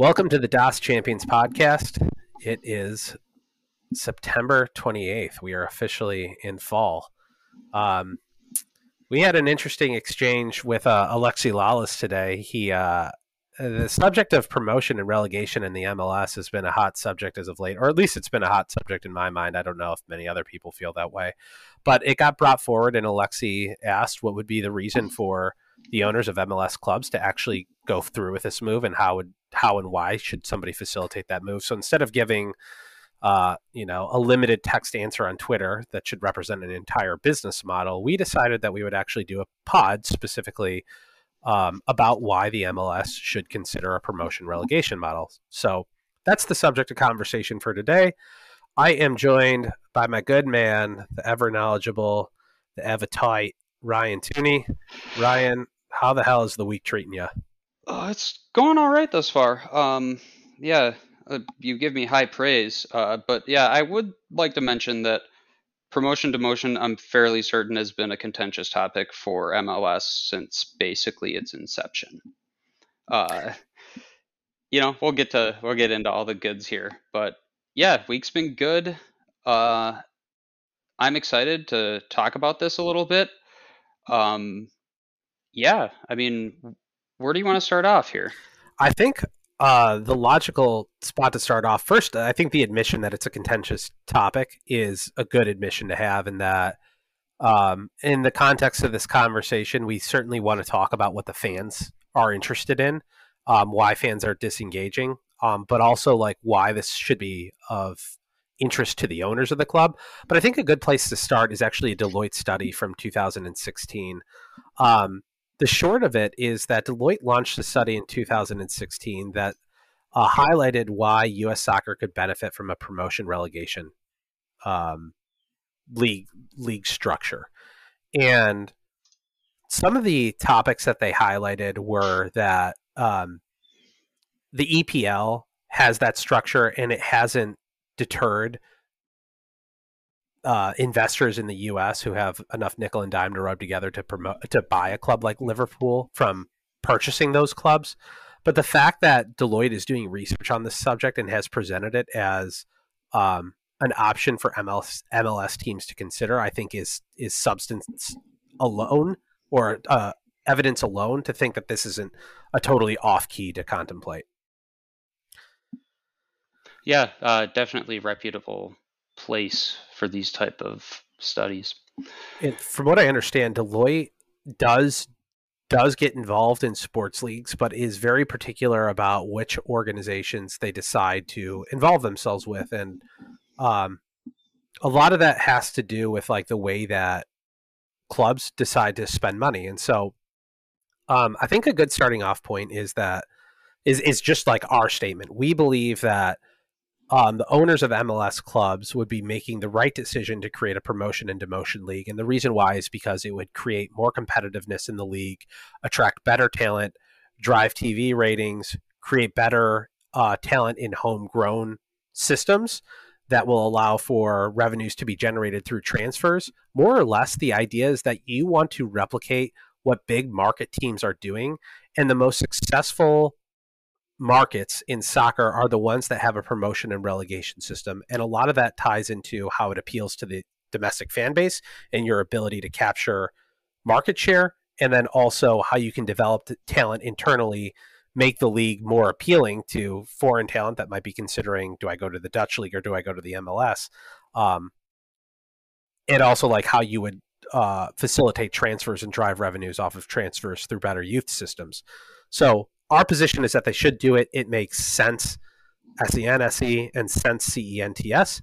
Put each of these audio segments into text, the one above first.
Welcome to the DOS Champions podcast. It is September 28th. We are officially in fall. Um, we had an interesting exchange with uh, Alexi Lalas today. He, uh, the subject of promotion and relegation in the MLS has been a hot subject as of late, or at least it's been a hot subject in my mind. I don't know if many other people feel that way, but it got brought forward, and Alexi asked what would be the reason for the owners of MLS clubs to actually go through with this move and how would how and why should somebody facilitate that move. So instead of giving uh, you know, a limited text answer on Twitter that should represent an entire business model, we decided that we would actually do a pod specifically um, about why the MLS should consider a promotion relegation model. So that's the subject of conversation for today. I am joined by my good man, the ever knowledgeable, the ever tight Rian Tooney. Rian, how the hell is the week treating you? Uh, it's going all right thus far. Um, yeah, uh, you give me high praise. Uh, but yeah, I would like to mention that promotion demotion, I'm fairly certain, has been a contentious topic for MLS since basically its inception. Uh, you know, we'll get to we'll get into all the goods here, but yeah, week's been good. Uh, I'm excited to talk about this a little bit. Um, yeah, I mean, where do you want to start off here? I think uh, the logical spot to start off first, I think the admission that it's a contentious topic is a good admission to have, in that, um, in the context of this conversation, we certainly want to talk about what the fans are interested in, um, why fans are disengaging, um, but also like why this should be of interest to the owners of the club. But I think a good place to start is actually a Deloitte study from 2016. Um, the short of it is that Deloitte launched a study in 2016 that uh, highlighted why U.S. soccer could benefit from a promotion relegation um, league league structure, and some of the topics that they highlighted were that um, the EPL has that structure and it hasn't deterred uh, investors in the U.S. who have enough nickel and dime to rub together to promote to buy a club like Liverpool from purchasing those clubs. But the fact that Deloitte is doing research on this subject and has presented it as um, an option for MLS MLS teams to consider, I think is is substance alone or uh, evidence alone to think that this isn't a totally off key to contemplate. Yeah, uh, definitely reputable place for these type of studies. And from what I understand, Deloitte does does get involved in sports leagues, but is very particular about which organizations they decide to involve themselves with, and um, a lot of that has to do with like the way that clubs decide to spend money, and so um, I think a good starting off point is that is is just like our statement. We believe that um, the owners of MLS clubs would be making the right decision to create a promotion and demotion league. And the reason why is because it would create more competitiveness in the league, attract better talent, drive TV ratings, create better uh, talent in homegrown systems that will allow for revenues to be generated through transfers. More or less, the idea is that you want to replicate what big market teams are doing. And the most successful markets in soccer are the ones that have a promotion and relegation system. And a lot of that ties into how it appeals to the domestic fan base and your ability to capture market share. And then also how you can develop talent internally, make the league more appealing to foreign talent that might be considering do I go to the Dutch league or do I go to the MLS? Um, and also like how you would uh, facilitate transfers and drive revenues off of transfers through better youth systems. So our position is that they should do it. It makes sense, S-E-N-S-E, and sense C-E-N-T-S.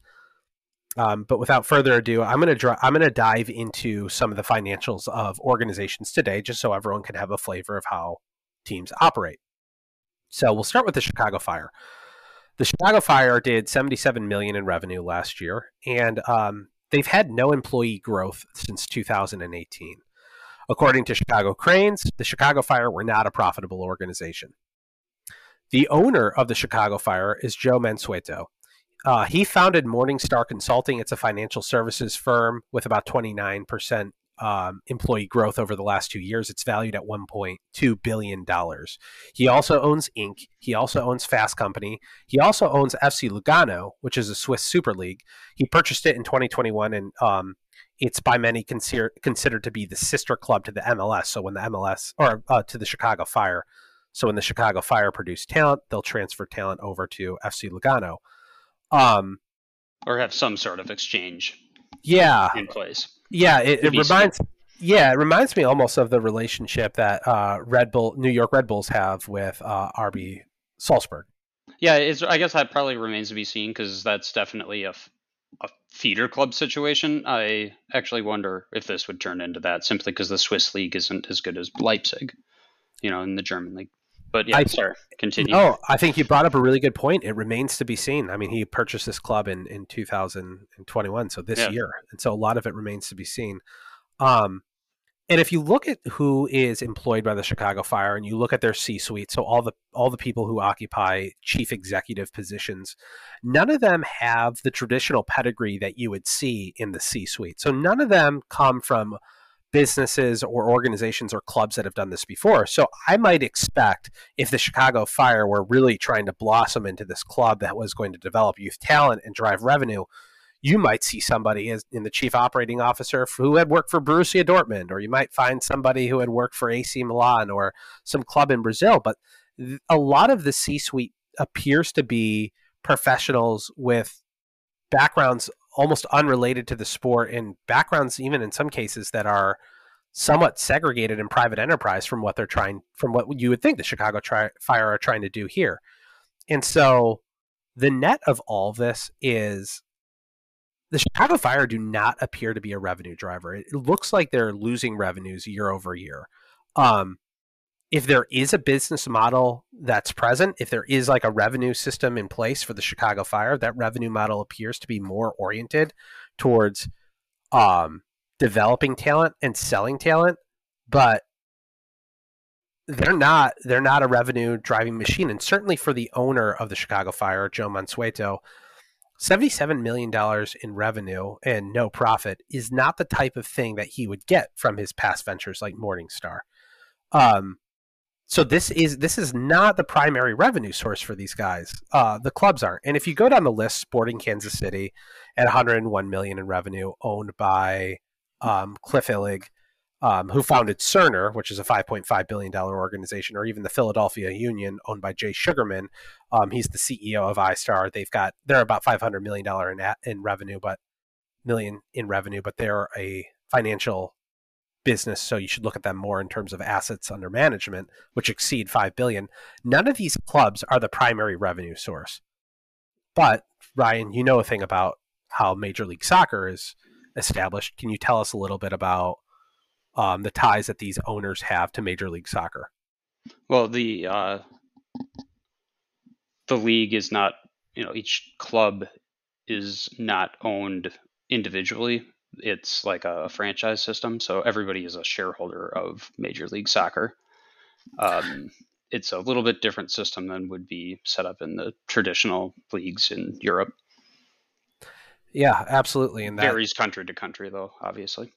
Um, but without further ado, I'm going to dr- I'm going to dive into some of the financials of organizations today, just so everyone can have a flavor of how teams operate. So we'll start with the Chicago Fire. The Chicago Fire did 77 million in revenue last year, and um, they've had no employee growth since 2018. According to Chicago Crain's, the Chicago Fire were not a profitable organization. The owner of the Chicago Fire is Joe Mansueto. Uh, he founded Morningstar Consulting. It's a financial services firm with about 29% um, employee growth over the last two years. It's valued at 1.2 billion dollars. He also owns Inc. He also owns Fast Company. He also owns FC Lugano, which is a Swiss Super League. He purchased it in 2021, and um, it's by many consider, considered to be the sister club to the MLS. So when the MLS or uh, to the Chicago Fire. So when the Chicago Fire produce talent, they'll transfer talent over to FC Lugano. Um, or have some sort of exchange yeah in place yeah it, it reminds yeah it reminds me almost of the relationship that uh, red bull new york red bulls have with uh, rb salzburg yeah it's i guess that probably remains to be seen because that's definitely a, a feeder club situation i actually wonder if this would turn into that simply because the swiss league isn't as good as leipzig you know in the german league but yeah, I, sorry, continue. Oh, I think you brought up a really good point. It remains to be seen. I mean, he purchased this club in, in 2021, so this yeah. year. And so a lot of it remains to be seen. Um, and if you look at who is employed by the Chicago Fire and you look at their C-suite, so all the all the people who occupy chief executive positions, none of them have the traditional pedigree that you would see in the C-suite. So none of them come from businesses or organizations or clubs that have done this before. So I might expect if the Chicago Fire were really trying to blossom into this club that was going to develop youth talent and drive revenue, you might see somebody as in the chief operating officer who had worked for Borussia Dortmund, or you might find somebody who had worked for AC Milan or some club in Brazil. But a lot of the C-suite appears to be professionals with backgrounds almost unrelated to the sport and backgrounds even in some cases that are somewhat segregated in private enterprise from what they're trying from what you would think the Chicago tri- Fire are trying to do here. And so the net of all this is the Chicago Fire do not appear to be a revenue driver. It looks like they're losing revenues year over year. Um, if there is a business model that's present, if there is like a revenue system in place for the Chicago Fire, that revenue model appears to be more oriented towards um, developing talent and selling talent, but they're not they're not a revenue driving machine. And certainly for the owner of the Chicago Fire, Joe Mansueto, $77 million in revenue and no profit is not the type of thing that he would get from his past ventures like Morningstar. Um, so this is this is not the primary revenue source for these guys. Uh, the clubs aren't. And if you go down the list, Sporting Kansas City at 101 million in revenue, owned by um, Cliff Illig, um, who founded Cerner, which is a 5.5 billion dollar organization, or even the Philadelphia Union, owned by Jay Sugarman. Um, he's the CEO of iStar. They've got they're about 500 million dollar in in revenue, but million in revenue, but they're a financial business so you should look at them more in terms of assets under management which exceed 5 billion none of these clubs are the primary revenue source but Rian you know a thing about how major league soccer is established can you tell us a little bit about um, the ties that these owners have to major league soccer well the uh, the league is not you know each club is not owned individually it's like a franchise system, so everybody is a shareholder of Major League Soccer. Um, it's a little bit different system than would be set up in the traditional leagues in Europe. Yeah, absolutely. And that varies country to country, though, obviously.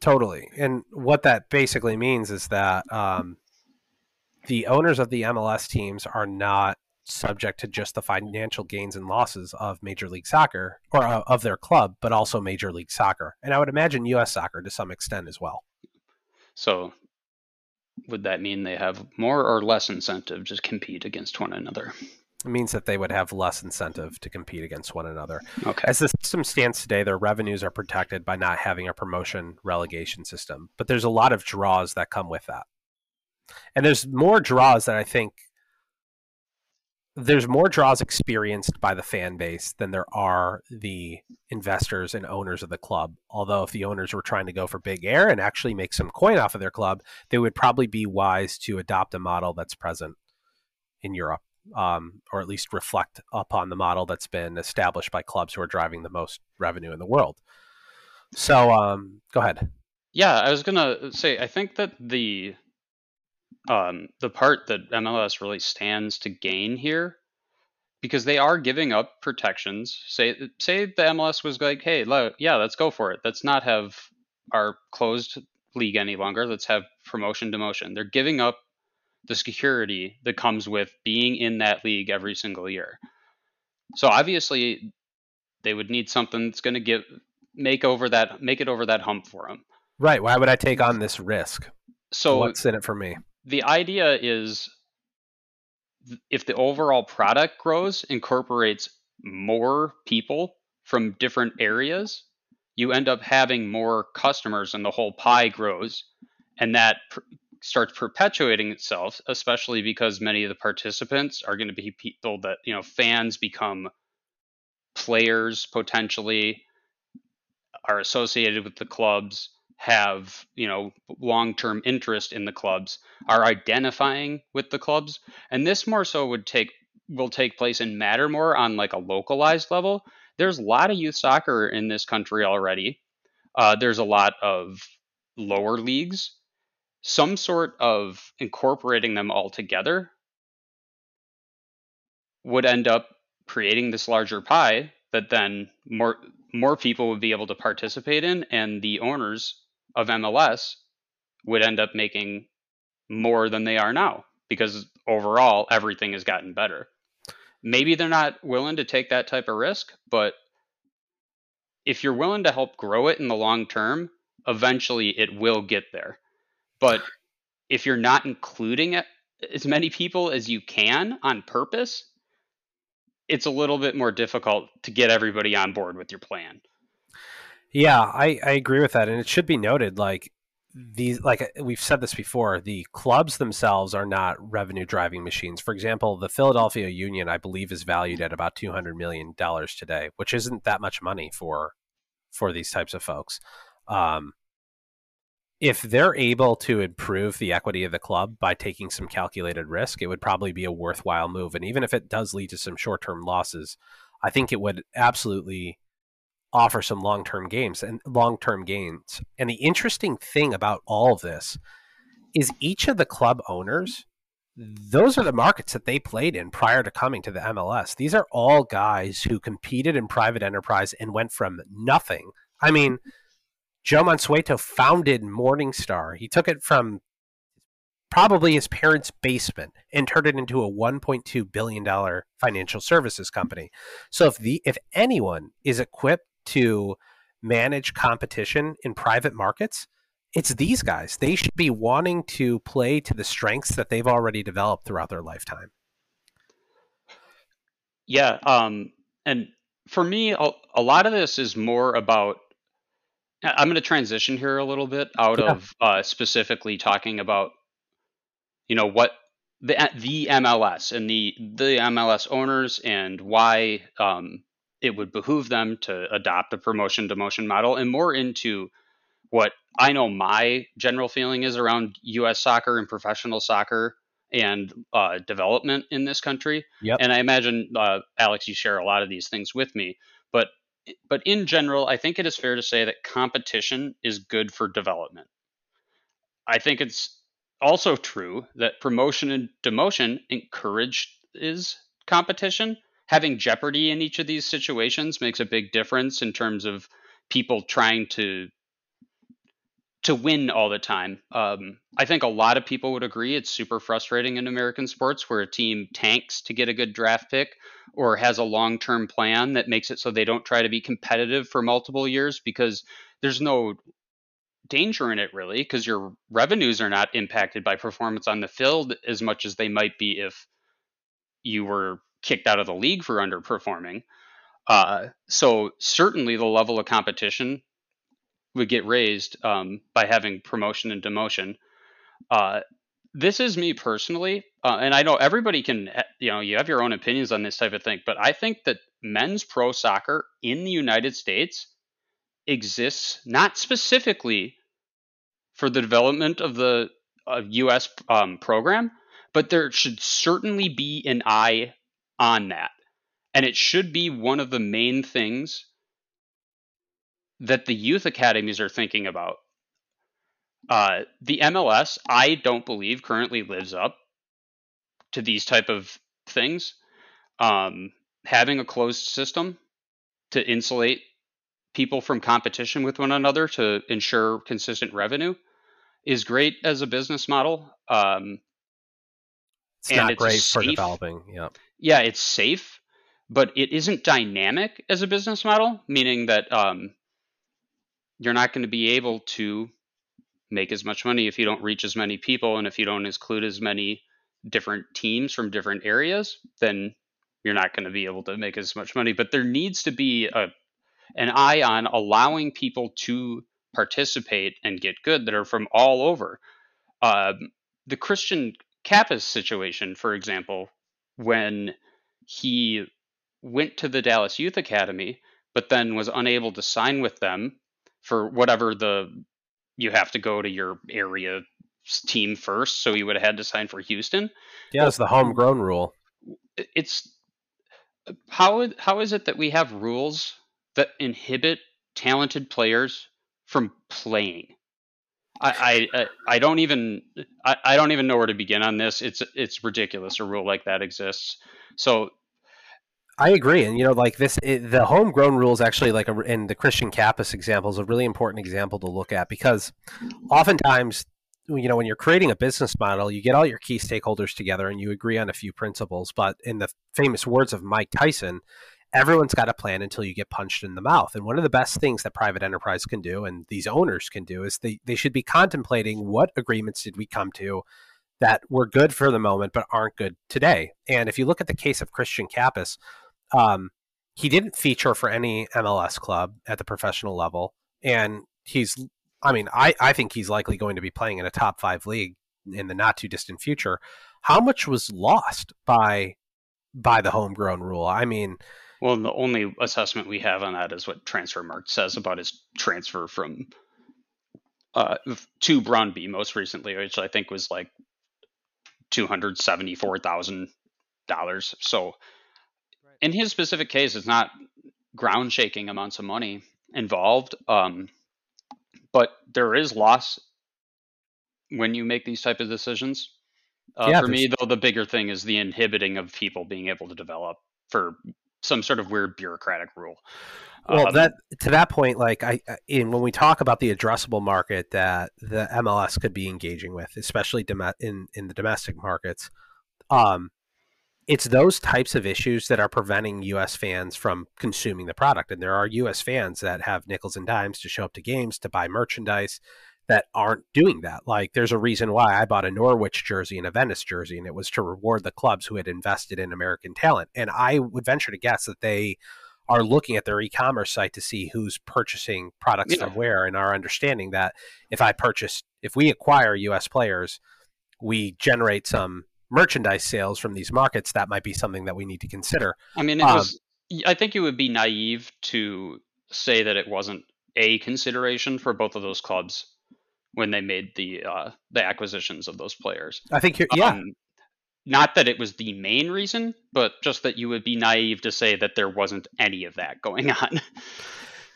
Totally. And what that basically means is that um, the owners of the MLS teams are not subject to just the financial gains and losses of Major League Soccer or uh, of their club, but also Major League Soccer. And I would imagine U.S. soccer to some extent as well. So, would that mean they have more or less incentive to compete against one another? It means that they would have less incentive to compete against one another. Okay. As the system stands today, their revenues are protected by not having a promotion relegation system, but there's a lot of draws that come with that. And there's more draws that I think there's more draws experienced by the fan base than there are the investors and owners of the club. Although, if the owners were trying to go for big air and actually make some coin off of their club, they would probably be wise to adopt a model that's present in Europe, um, or at least reflect upon the model that's been established by clubs who are driving the most revenue in the world. So, um, go ahead. Yeah, I was gonna say, I think that the um, the part that MLS really stands to gain here, because they are giving up protections. Say say the MLS was like, hey, lo- yeah, let's go for it. Let's not have our closed league any longer. Let's have promotion demotion. They're giving up the security that comes with being in that league every single year. So obviously, they would need something that's going to give make over that make it over that hump for them. Right. Why would I take on this risk? So what's in it for me? The idea is if the overall product grows, incorporates more people from different areas, you end up having more customers and the whole pie grows. And that pr- starts perpetuating itself, especially because many of the participants are going to be people that, you know, fans become players potentially, are associated with the clubs have you know long-term interest in the clubs are identifying with the clubs. And this more so would take will take place in Mattermore on like a localized level. There's a lot of youth soccer in this country already. Uh, there's a lot of lower leagues some sort of incorporating them all together would end up creating this larger pie that then more more people would be able to participate in and the owners of MLS would end up making more than they are now because overall everything has gotten better. Maybe they're not willing to take that type of risk, but if you're willing to help grow it in the long term, eventually it will get there. But if you're not including as many people as you can on purpose, it's a little bit more difficult to get everybody on board with your plan. Yeah, I, I agree with that, and it should be noted like these like we've said this before the clubs themselves are not revenue driving machines. For example the philadelphia union i believe is valued at about 200 million dollars today which isn't that much money for for these types of folks. Um, if they're able to improve the equity of the club by taking some calculated risk it would probably be a worthwhile move and even if it does lead to some short-term losses i think it would absolutely offer some long-term gains and long-term gains. And the interesting thing about all of this is each of the club owners those are the markets that they played in prior to coming to the MLS. These are all guys who competed in private enterprise and went from nothing. I mean, Joe Mansueto founded Morningstar. He took it from probably his parents' basement and turned it into a 1.2 billion dollar financial services company. So if the if anyone is equipped to manage competition in private markets, it's these guys. They should be wanting to play to the strengths that they've already developed throughout their lifetime. Yeah, um, and for me, a, a, lot of this is more about. I'm going to transition here a little bit out yeah. of uh, specifically talking about, you know, what the the MLS and the the MLS owners and why um, it would behoove them to adopt a promotion demotion model and more into what I know my general feeling is around U.S. soccer and professional soccer and uh, development in this country. Yep. And I imagine uh, Alex, you share a lot of these things with me, but in general, I think it is fair to say that competition is good for development. I think it's also true that promotion and demotion encourages competition having jeopardy in each of these situations makes a big difference in terms of people trying to to win all the time. Um, I think a lot of people would agree it's super frustrating in American sports where a team tanks to get a good draft pick or has a long term plan that makes it so they don't try to be competitive for multiple years because there's no danger in it really because your revenues are not impacted by performance on the field as much as they might be if you were kicked out of the league for underperforming. Uh, so certainly the level of competition would get raised um, by having promotion and demotion. Uh, this is me personally, uh, and I know everybody can, you know, you have your own opinions on this type of thing, but I think that men's pro soccer in the United States exists not specifically for the development of the uh, U.S. Um, program, but there should certainly be an eye on that. And it should be one of the main things that the youth academies are thinking about. Uh, the MLS, I don't believe, currently lives up to these type of things. Um, having a closed system to insulate people from competition with one another to ensure consistent revenue is great as a business model. Um, it's not it's great safe, for developing. Yeah. Yeah, it's safe, but it isn't dynamic as a business model, meaning that um, you're not going to be able to make as much money if you don't reach as many people and if you don't include as many different teams from different areas, then you're not going to be able to make as much money. But there needs to be a an eye on allowing people to participate and get good that are from all over. Um, the Christian Cappis situation, for example, when he went to the Dallas Youth Academy, but then was unable to sign with them for whatever the you have to go to your area team first, so he would have had to sign for Houston. Yeah, it's the homegrown rule. It's how how is it that we have rules that inhibit talented players from playing? I, I I don't even I, I don't even know where to begin on this. It's it's ridiculous a rule like that exists. So I agree, and you know, like this, it, the homegrown rule is actually like a, in the Christian Cappis example is a really important example to look at because oftentimes, you know, when you're creating a business model, you get all your key stakeholders together and you agree on a few principles. But in the famous words of Mike Tyson, everyone's got a plan until you get punched in the mouth. And one of the best things that private enterprise can do, and these owners can do, is they they should be contemplating what agreements did we come to that were good for the moment but aren't good today. And if you look at the case of Christian Cappis um, he didn't feature for any MLS club at the professional level, and he's. I mean, I, I think he's likely going to be playing in a top five league in the not too distant future. How much was lost by by the homegrown rule? I mean, well, the only assessment we have on that is what Transfermarkt says about his transfer from uh, to Brøndby most recently, which I think was like two hundred seventy four thousand dollars. So in his specific case, it's not ground shaking amounts of money involved. Um, but there is loss when you make these type of decisions. Uh, yeah, for me, though, the bigger thing is the inhibiting of people being able to develop for some sort of weird bureaucratic rule. Well, um, that to that point, like I, in when we talk about the addressable market that the MLS could be engaging with, especially in in the domestic markets, um, it's those types of issues that are preventing U.S. fans from consuming the product. And there are U.S. fans that have nickels and dimes to show up to games to buy merchandise that aren't doing that. Like, there's a reason why I bought a Norwich jersey and a Venice jersey, and it was to reward the clubs who had invested in American talent. And I would venture to guess that they are looking at their e-commerce site to see who's purchasing products yeah. from where, and are understanding that if I purchase, if we acquire U.S. players, we generate some merchandise sales from these markets, that might be something that we need to consider. I mean, it um, was. I think it would be naive to say that it wasn't a consideration for both of those clubs when they made the uh, the acquisitions of those players. I think, yeah. Um, not that it was the main reason, but just that you would be naive to say that there wasn't any of that going on.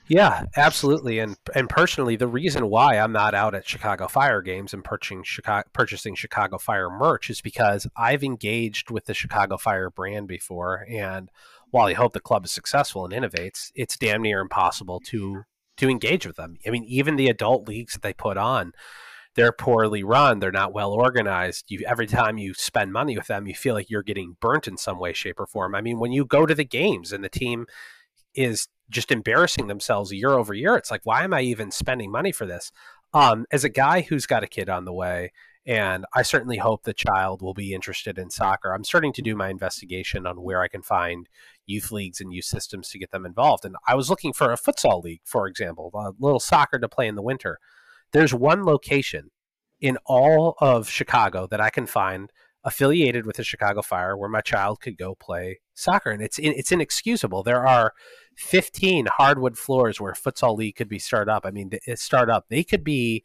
Yeah, absolutely. And and personally, the reason why I'm not out at Chicago Fire games and purchasing Chicago, purchasing Chicago Fire merch is because I've engaged with the Chicago Fire brand before, and while I hope the club is successful and innovates, it's damn near impossible to to engage with them. I mean, even the adult leagues that they put on, they're poorly run. They're not well organized. You every time you spend money with them, you feel like you're getting burnt in some way, shape, or form. I mean, when you go to the games and the team is just embarrassing themselves year over year. It's like, why am I even spending money for this? Um, as a guy who's got a kid on the way, and I certainly hope the child will be interested in soccer. I'm starting to do my investigation on where I can find youth leagues and youth systems to get them involved. And I was looking for a futsal league, for example, a little soccer to play in the winter. There's one location in all of Chicago that I can find affiliated with the Chicago Fire where my child could go play soccer, and it's it's inexcusable. There are 15 hardwood floors where futsal league could be started up. I mean, start up. They could be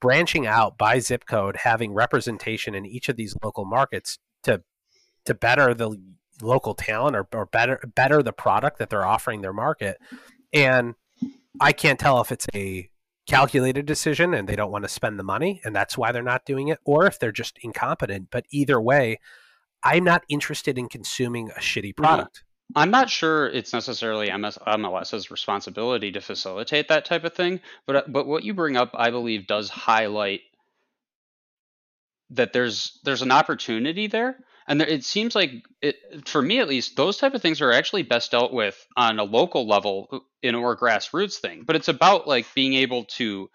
branching out by zip code, having representation in each of these local markets to to better the local talent or, or better better the product that they're offering their market. And I can't tell if it's a calculated decision and they don't want to spend the money and that's why they're not doing it or if they're just incompetent but either way i'm not interested in consuming a shitty mm-hmm. product I'm not sure it's necessarily MS, MLS's responsibility to facilitate that type of thing, but but what you bring up, I believe, does highlight that there's there's an opportunity there, and there, it seems like it for me at least, those type of things are actually best dealt with on a local level uh, in or grassroots thing. But it's about like being able to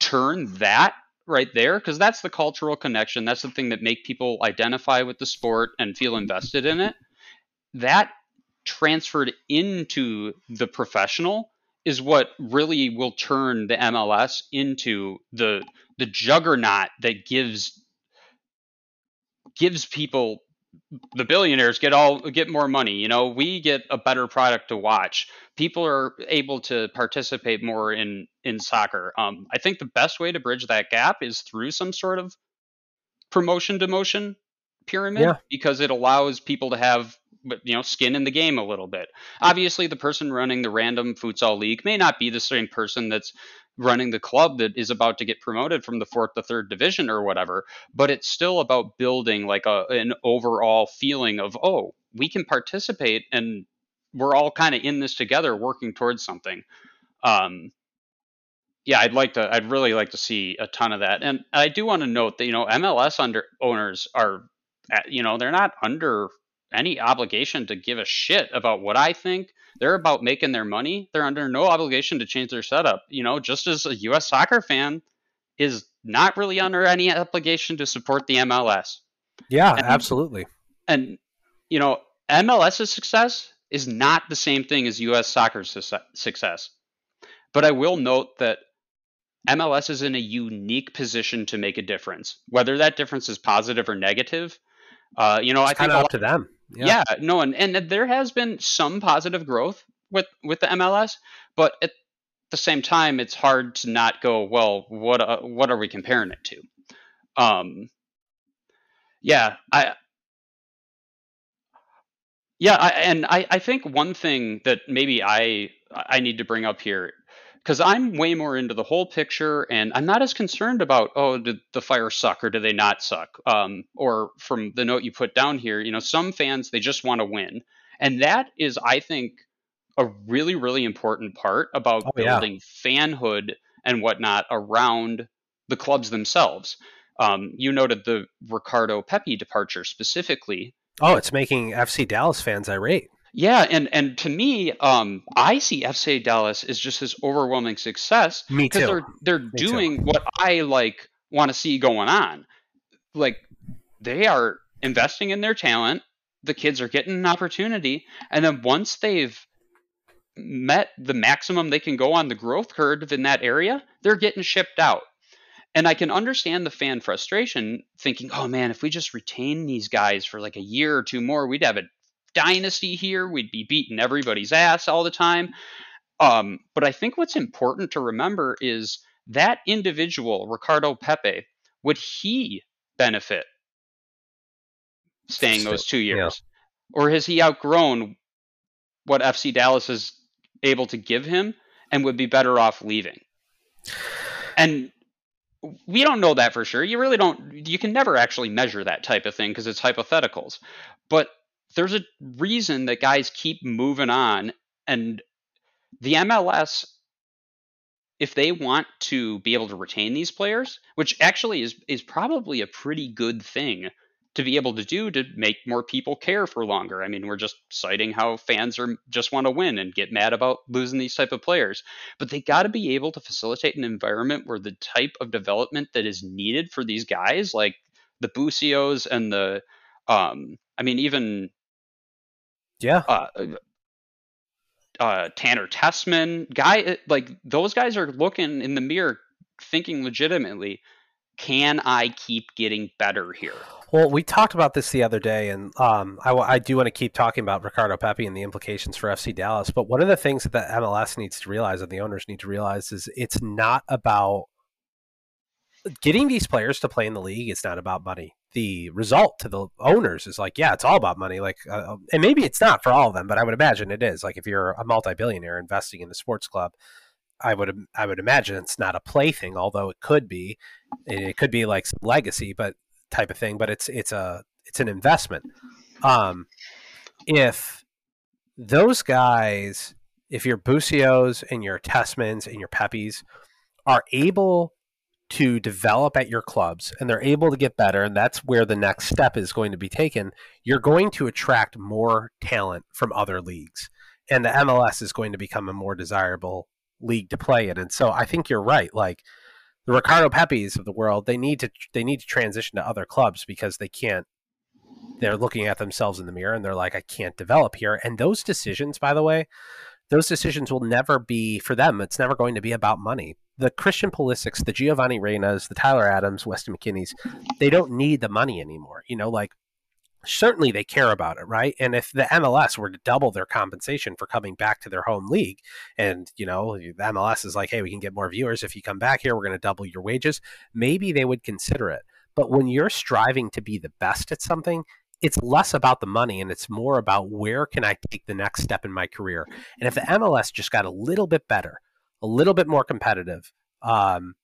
turn that right there because that's the cultural connection. That's the thing that make people identify with the sport and feel invested in it. That transferred into the professional is what really will turn the MLS into the the juggernaut that gives gives people the billionaires get all get more money you know? We get a better product to watch. People are able to participate more in in soccer. Um, i think the best way to bridge that gap is through some sort of promotion demotion pyramid yeah. because it allows people to have you know skin in the game a little bit. Obviously the person running the random futsal league may not be the same person that's running the club that is about to get promoted from the fourth to third division or whatever but it's still about building like a an overall feeling of oh we can participate and we're all kind of in this together working towards something. Um yeah i'd like to i'd really like to see a ton of that. And i do want to note that you know mls under owners are you know they're not under any obligation to give a shit about what I think. They're about making their money. They're under no obligation to change their setup. You know, just as a U.S. soccer fan is not really under any obligation to support the MLS. Yeah, and, absolutely. And, you know, MLS's success is not the same thing as U.S. soccer's success. But I will note that MLS is in a unique position to make a difference. Whether that difference is positive or negative, uh, you know, it's I think up to them. Yeah. yeah, no, and, and there has been some positive growth with with the MLS, but at the same time, it's hard to not go, well, what uh, what are we comparing it to? Um, yeah, I yeah, I, and I, I think one thing that maybe I I need to bring up here because I'm way more into the whole picture, and I'm not as concerned about oh, did the fire suck or do they not suck? Um, or from the note you put down here, you know, some fans they just want to win, and that is, I think, a really really important part about oh, building yeah. fanhood and whatnot around the clubs themselves. Um, you noted the Ricardo Pepi departure specifically. Oh, it's making FC Dallas fans irate. Yeah, and and to me, um, I see FC Dallas as just this overwhelming success. Me too. Because they're they're me doing too. what I like want to see going on. Like they are investing in their talent. The kids are getting an opportunity, and then once they've met the maximum they can go on the growth curve in that area, they're getting shipped out. And I can understand the fan frustration thinking, oh man, if we just retain these guys for like a year or two more, we'd have a dynasty here. We'd be beating everybody's ass all the time. Um, but I think what's important to remember is that individual, Ricardo Pepi, would he benefit staying Still, those two years? Yeah. Or has he outgrown what FC Dallas is able to give him and would be better off leaving? And we don't know that for sure. You really don't, you can never actually measure that type of thing because it's hypotheticals. But there's a reason that guys keep moving on and the MLS if they want to be able to retain these players, which actually is is probably a pretty good thing to be able to do to make more people care for longer. I mean, we're just citing how fans are just want to win and get mad about losing these type of players, but they got to be able to facilitate an environment where the type of development that is needed for these guys, like the Busios and the, um, I mean, even yeah. Uh, uh, Tanner Tessmann, guy uh, like those guys are looking in the mirror, thinking legitimately, can I keep getting better here? Well, we talked about this the other day, and um, I, I, do want to keep talking about Ricardo Pepi and the implications for FC Dallas. But one of the things that the MLS needs to realize and the owners need to realize is it's not about getting these players to play in the league. It's not about money the result to the owners is like, yeah, it's all about money. Like, uh, and maybe it's not for all of them, but I would imagine it is. Like, if you're a multi-billionaire investing in the sports club, I would I would imagine it's not a plaything, although it could be. It could be like some legacy, but type of thing. But it's it's a it's an investment. Um, if those guys, if your Busios and your Tessmanns and your Pepis are able to develop at your clubs and they're able to get better, and that's where the next step is going to be taken, you're going to attract more talent from other leagues. And the MLS is going to become a more desirable league to play in. And so I think you're right. Like the Ricardo Pepis of the world, they need to they need to transition to other clubs because they can't they're looking at themselves in the mirror and they're like, I can't develop here. And those decisions, by the way, those decisions will never be for them. It's never going to be about money. The Christian Pulisics, the Giovanni Reynas, the Tyler Adams, Weston McKennies, they don't need the money anymore. You know, like certainly they care about it, right? And if the MLS were to double their compensation for coming back to their home league, and you know, the MLS is like, hey, we can get more viewers if you come back here, we're going to double your wages, maybe they would consider it. But when you're striving to be the best at something, it's less about the money and it's more about where can I take the next step in my career. And if the MLS just got a little bit better, a little bit more competitive, um,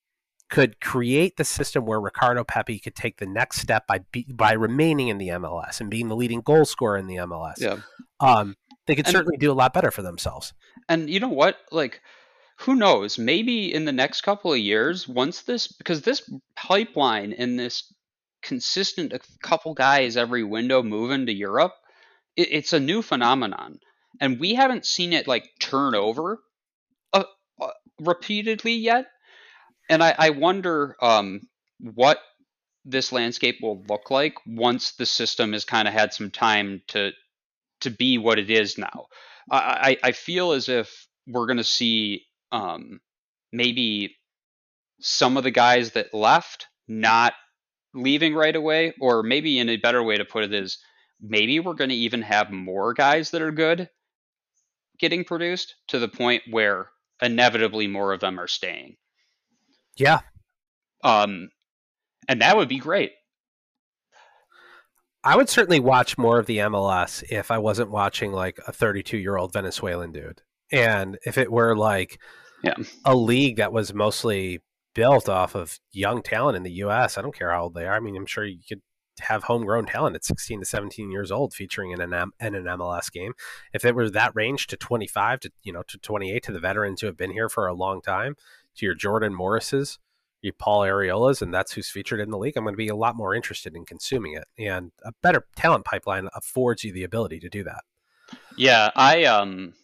could create the system where Ricardo Pepi could take the next step by be, by remaining in the MLS and being the leading goal scorer in the MLS. Yeah. Um, they could and, certainly do a lot better for themselves. And you know what? Like, who knows? Maybe in the next couple of years, once this, because this pipeline and this consistent a couple guys every window moving to Europe, it, it's a new phenomenon, and we haven't seen it like turn over repeatedly yet. And I, I wonder um, what this landscape will look like once the system has kind of had some time to to be what it is now. I, I feel as if we're going to see um, maybe some of the guys that left not leaving right away, or maybe in a better way to put it is maybe we're going to even have more guys that are good getting produced to the point where inevitably more of them are staying. Yeah. Um, and that would be great. I would certainly watch more of the MLS if I wasn't watching like a 32 year old Venezuelan dude. And if it were like yeah. a league that was mostly built off of young talent in the U.S. I don't care how old they are. I mean, I'm sure you could have homegrown talent at 16 to 17 years old featuring in an, in an MLS game. If it was that range to 25 to you know to 28 to the veterans who have been here for a long time, to your Jordan Morrises, your Paul Arriolas, and that's who's featured in the league, I'm going to be a lot more interested in consuming it. And a better talent pipeline affords you the ability to do that. Yeah, I um,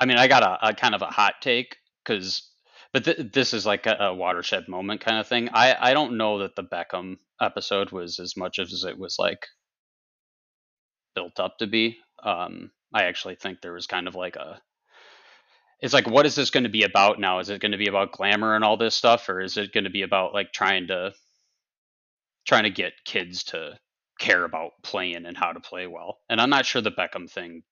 I mean, I got a, a kind of a hot take because but th- this is like a, a, watershed moment kind of thing. I I don't know that the Beckham episode was as much as it was like built up to be. Um, I actually think there was kind of like a it's like what is this going to be about now is it going to be about glamour and all this stuff or is it going to be about like trying to trying to get kids to care about playing and how to play well and i'm not sure the beckham thing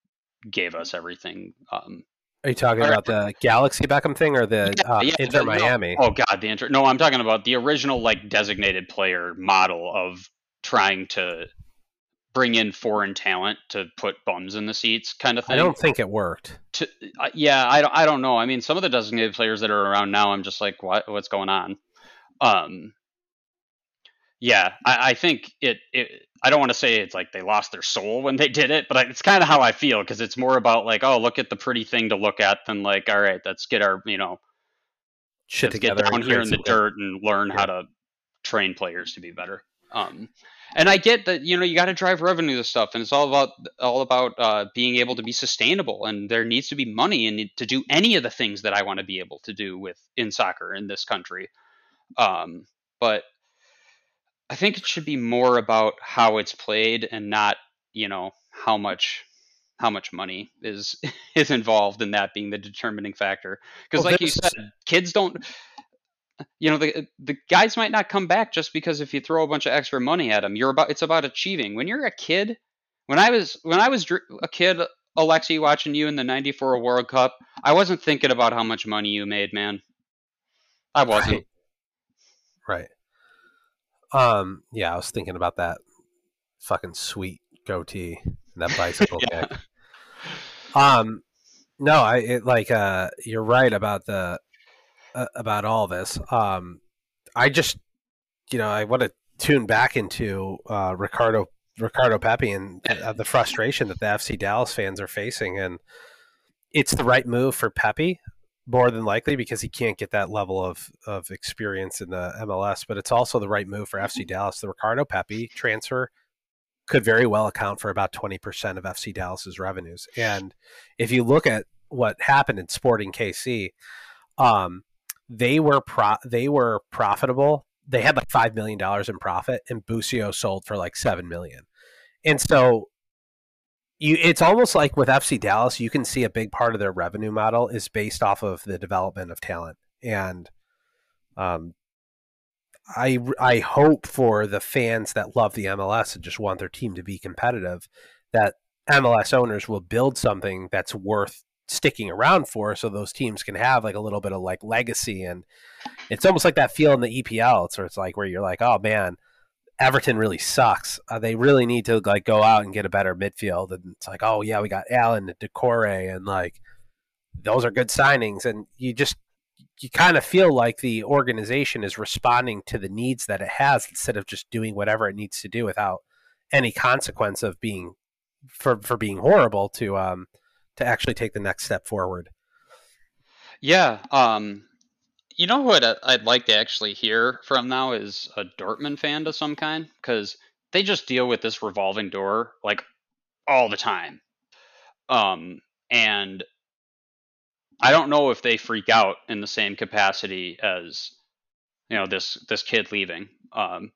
gave us everything um, are you talking about the Galaxy Beckham thing or the yeah, uh, yeah, Inter Miami? No. Oh God, the Inter. No, I'm talking about the original like designated player model of trying to bring in foreign talent to put bums in the seats, kind of thing. I don't think it worked. To, uh, yeah, I don't. I don't know. I mean, some of the designated players that are around now, I'm just like, what? What's going on? Um, yeah, I, I think it, it I don't want to say it's like they lost their soul when they did it, but it's kind of how I feel because it's more about like, oh, look at the pretty thing to look at than like, all right, let's get our, you know, shit together get down here in the dirt and learn yeah. how to train players to be better. Um, and I get that you know you got to drive revenue to stuff, and it's all about all about uh, being able to be sustainable, and there needs to be money and to do any of the things that I want to be able to do with in soccer in this country. Um, but I think it should be more about how it's played and not, you know, how much how much money is is involved in that being the determining factor. Because, well, like you said, kids don't. You know, the the guys might not come back just because if you throw a bunch of extra money at them, you're about it's about achieving. When you're a kid, when I was when I was a kid, Alexi, watching you in the '94 World Cup, I wasn't thinking about how much money you made, man. I wasn't. Right. right. Um, yeah, I was thinking about that fucking sweet goatee and that bicycle yeah. kick. Um, no, I it, like uh, you're right about the uh, about all this. Um, I just you know I want to tune back into uh, Ricardo Ricardo Pepi and uh, the frustration that the FC Dallas fans are facing, and it's the right move for Pepi more than likely because he can't get that level of of experience in the MLS. But it's also the right move for FC Dallas. The Ricardo Pepi transfer could very well account for about twenty percent of FC Dallas's revenues. And if you look at what happened in Sporting KC, um, they were pro- they were profitable. They had like five million dollars in profit, and Busio sold for like seven million. And so you it's almost like with FC Dallas, you can see a big part of their revenue model is based off of the development of talent. And um I I hope for the fans that love the MLS and just want their team to be competitive that MLS owners will build something that's worth sticking around for so those teams can have like a little bit of like legacy and it's almost like that feel in the EPL so it's like where you're like oh man Everton really sucks. Uh, they really need to like go out and get a better midfield. And it's like, oh yeah, we got Allan and Doucouré, and like those are good signings. And you just you kind of feel like the organization is responding to the needs that it has instead of just doing whatever it needs to do without any consequence of being for for being horrible to um to actually take the next step forward. Yeah, um, you know what I'd like to actually hear from now is a Dortmund fan of some kind because they just deal with this revolving door like all the time. Um, and I don't know if they freak out in the same capacity as you know this this kid leaving. Um,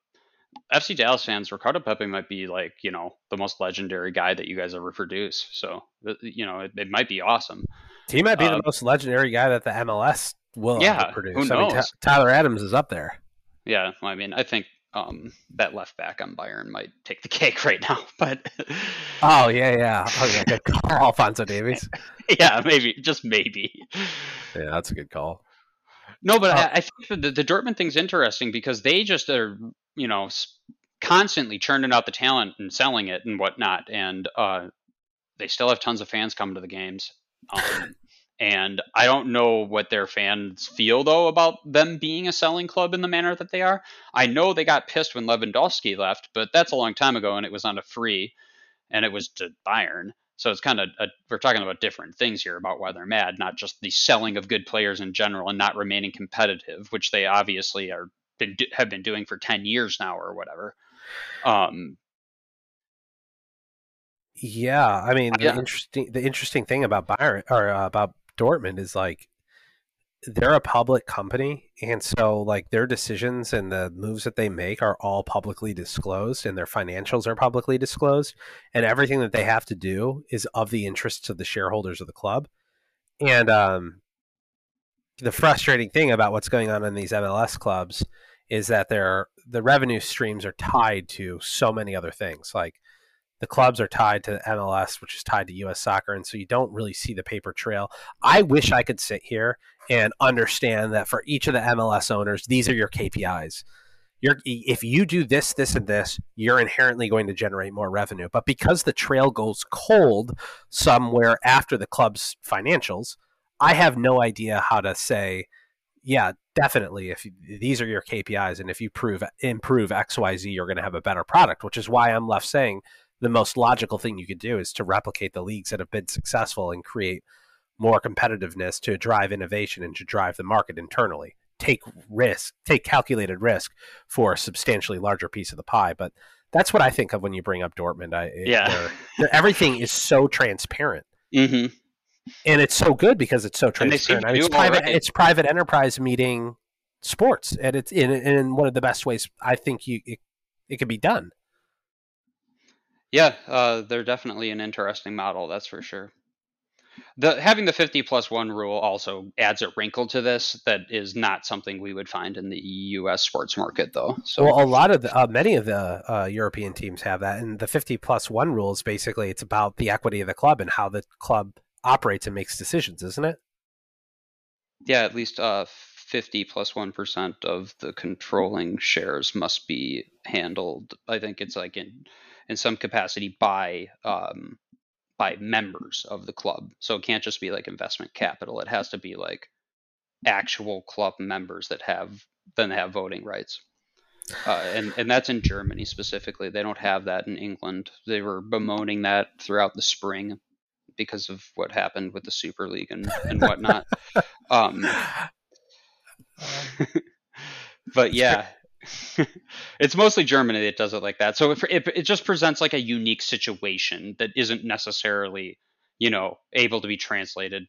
FC Dallas fans, Ricardo Pepi might be like you know the most legendary guy that you guys ever produce. So you know it, it might be awesome. He might be uh, the most legendary guy that the MLS will yeah, produce. Who knows? I mean, Tyler Adams is up there. Yeah, I mean, I think um, that left back on Bayern might take the cake right now. But oh yeah, yeah, oh, yeah, good call, Alphonso Davies. yeah, maybe, just maybe. Yeah, that's a good call. No, but uh, I, I, think the, the Dortmund thing's interesting because they just are, you know, constantly churning out the talent and selling it and whatnot, and uh, they still have tons of fans coming to the games. Um, and I don't know what their fans feel though about them being a selling club in the manner that they are. I know they got pissed when Lewandowski left, but that's a long time ago, and it was on a free, and it was to Bayern. So it's kind of a, we're talking about different things here about why they're mad, not just the selling of good players in general and not remaining competitive, which they obviously are been, have been doing for ten years now or whatever. Um, yeah, I mean the yeah. interesting the interesting thing about Bayern or uh, about Dortmund is like they're a public company and so like their decisions and the moves that they make are all publicly disclosed and their financials are publicly disclosed and everything that they have to do is of the interests of the shareholders of the club. And um, the frustrating thing about what's going on in these MLS clubs is that their the revenue streams are tied to so many other things like the clubs are tied to MLS, which is tied to U.S. soccer, and so you don't really see the paper trail. I wish I could sit here and understand that for each of the MLS owners, these are your KPIs. You're, if you do this, this, and this, you're inherently going to generate more revenue. But because the trail goes cold somewhere after the club's financials, I have no idea how to say, yeah, definitely. If these are your KPIs, and if you prove improve X, Y, Z, you're going to have a better product. Which is why I'm left saying the most logical thing you could do is to replicate the leagues that have been successful and create more competitiveness to drive innovation and to drive the market internally. Take risk, take calculated risk for a substantially larger piece of the pie. But that's what I think of when you bring up Dortmund. I, yeah, they're, they're, everything is so transparent, mm-hmm. and it's so good because it's so transparent. I mean, it's private. Right. It's private enterprise meeting sports, and it's in, in one of the best ways I think you it, it can be done. Yeah, uh, they're definitely an interesting model, that's for sure. The having the 50 plus 1 rule also adds a wrinkle to this that is not something we would find in the US sports market though. So Well, a lot of the, uh, many of the uh, European teams have that and the 50 plus 1 rule is basically it's about the equity of the club and how the club operates and makes decisions, isn't it? Yeah, at least uh, 50 plus 1 of the controlling shares must be handled. I think it's like in in some capacity by um, by members of the club. So it can't just be like investment capital. It has to be like actual club members that have then have voting rights. uh, and and that's in Germany specifically. They don't have that in England. They were bemoaning that throughout the spring because of what happened with the Super League and and whatnot. um, but yeah. it's mostly Germany that does it like that. So it, it, it just presents like a unique situation that isn't necessarily, you know, able to be translated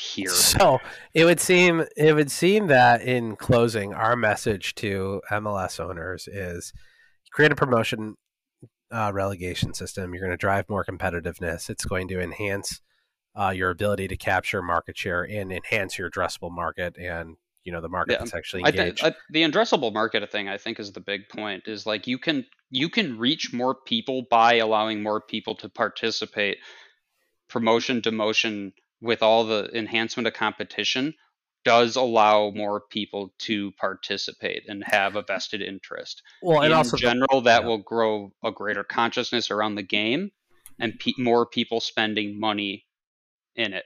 here. So it would seem it would seem that in closing, our message to MLS owners is create a promotion uh, relegation system. You're going to drive more competitiveness. It's going to enhance uh, your ability to capture market share and enhance your addressable market and you know the market yeah. that's actually engaged. I th- I, the addressable market thing, I think, is the big point. Is like you can you can reach more people by allowing more people to participate. Promotion, demotion, with all the enhancement of competition, does allow more people to participate and have a vested interest. Well, and in also general, that yeah. will grow a greater consciousness around the game and pe- more people spending money in it.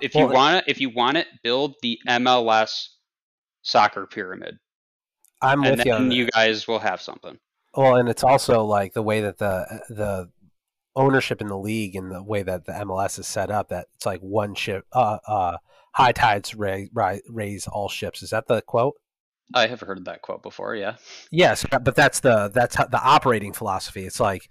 If you want it, if you want it, build the MLS soccer pyramid. I'm and with you. And you guys will have something. Well, and it's also like the way that the the ownership in the league and the way that the MLS is set up that it's like one ship uh uh high tides raise, raise all ships. Is that the quote? I have heard that quote before, yeah. Yes, but that's the that's the operating philosophy. It's like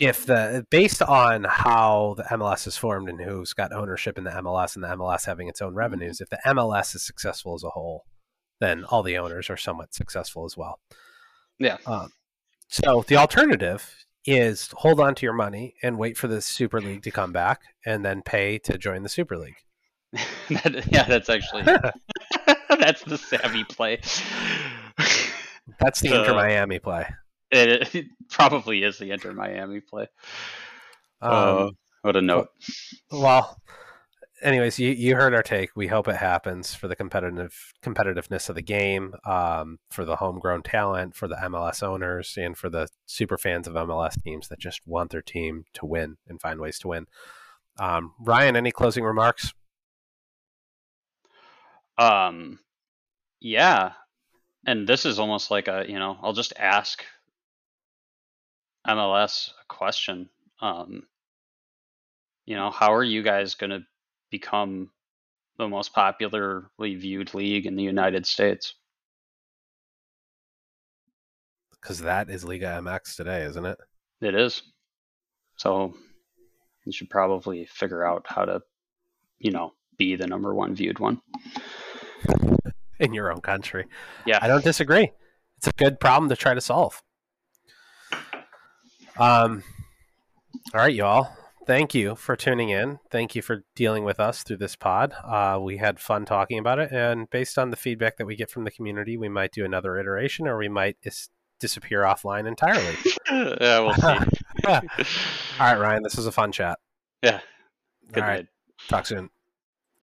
if the based on how the MLS is formed and who's got ownership in the MLS and the MLS having its own mm-hmm. revenues, if the MLS is successful as a whole, then all the owners are somewhat successful as well. Yeah. Um, so the alternative is hold on to your money and wait for the Super League to come back and then pay to join the Super League. that, yeah, that's actually that's the savvy play. that's the Inter Miami play. It, it, probably is the Inter Miami play. Um, uh, what a note. Well, anyways, you, you heard our take. We hope it happens for the competitive competitiveness of the game, um, for the homegrown talent, for the MLS owners, and for the super fans of MLS teams that just want their team to win and find ways to win. Um, Rian, any closing remarks? Um, yeah, and this is almost like a you know I'll just ask MLS a question. Um, you know, how are you guys going to become the most popularly viewed league in the United States. Because that is Liga MX today, isn't it? It is. So you should probably figure out how to, you know, be the number one viewed one. In your own country. Yeah. I don't disagree. It's a good problem to try to solve. Um, all right, y'all thank you for tuning in. Thank you for dealing with us through this pod. Uh, we had fun talking about it, and based on the feedback that we get from the community, we might do another iteration, or we might is- disappear offline entirely. yeah, we'll see. All right, Rian, this was a fun chat. Yeah. Good All right. Night. Talk soon.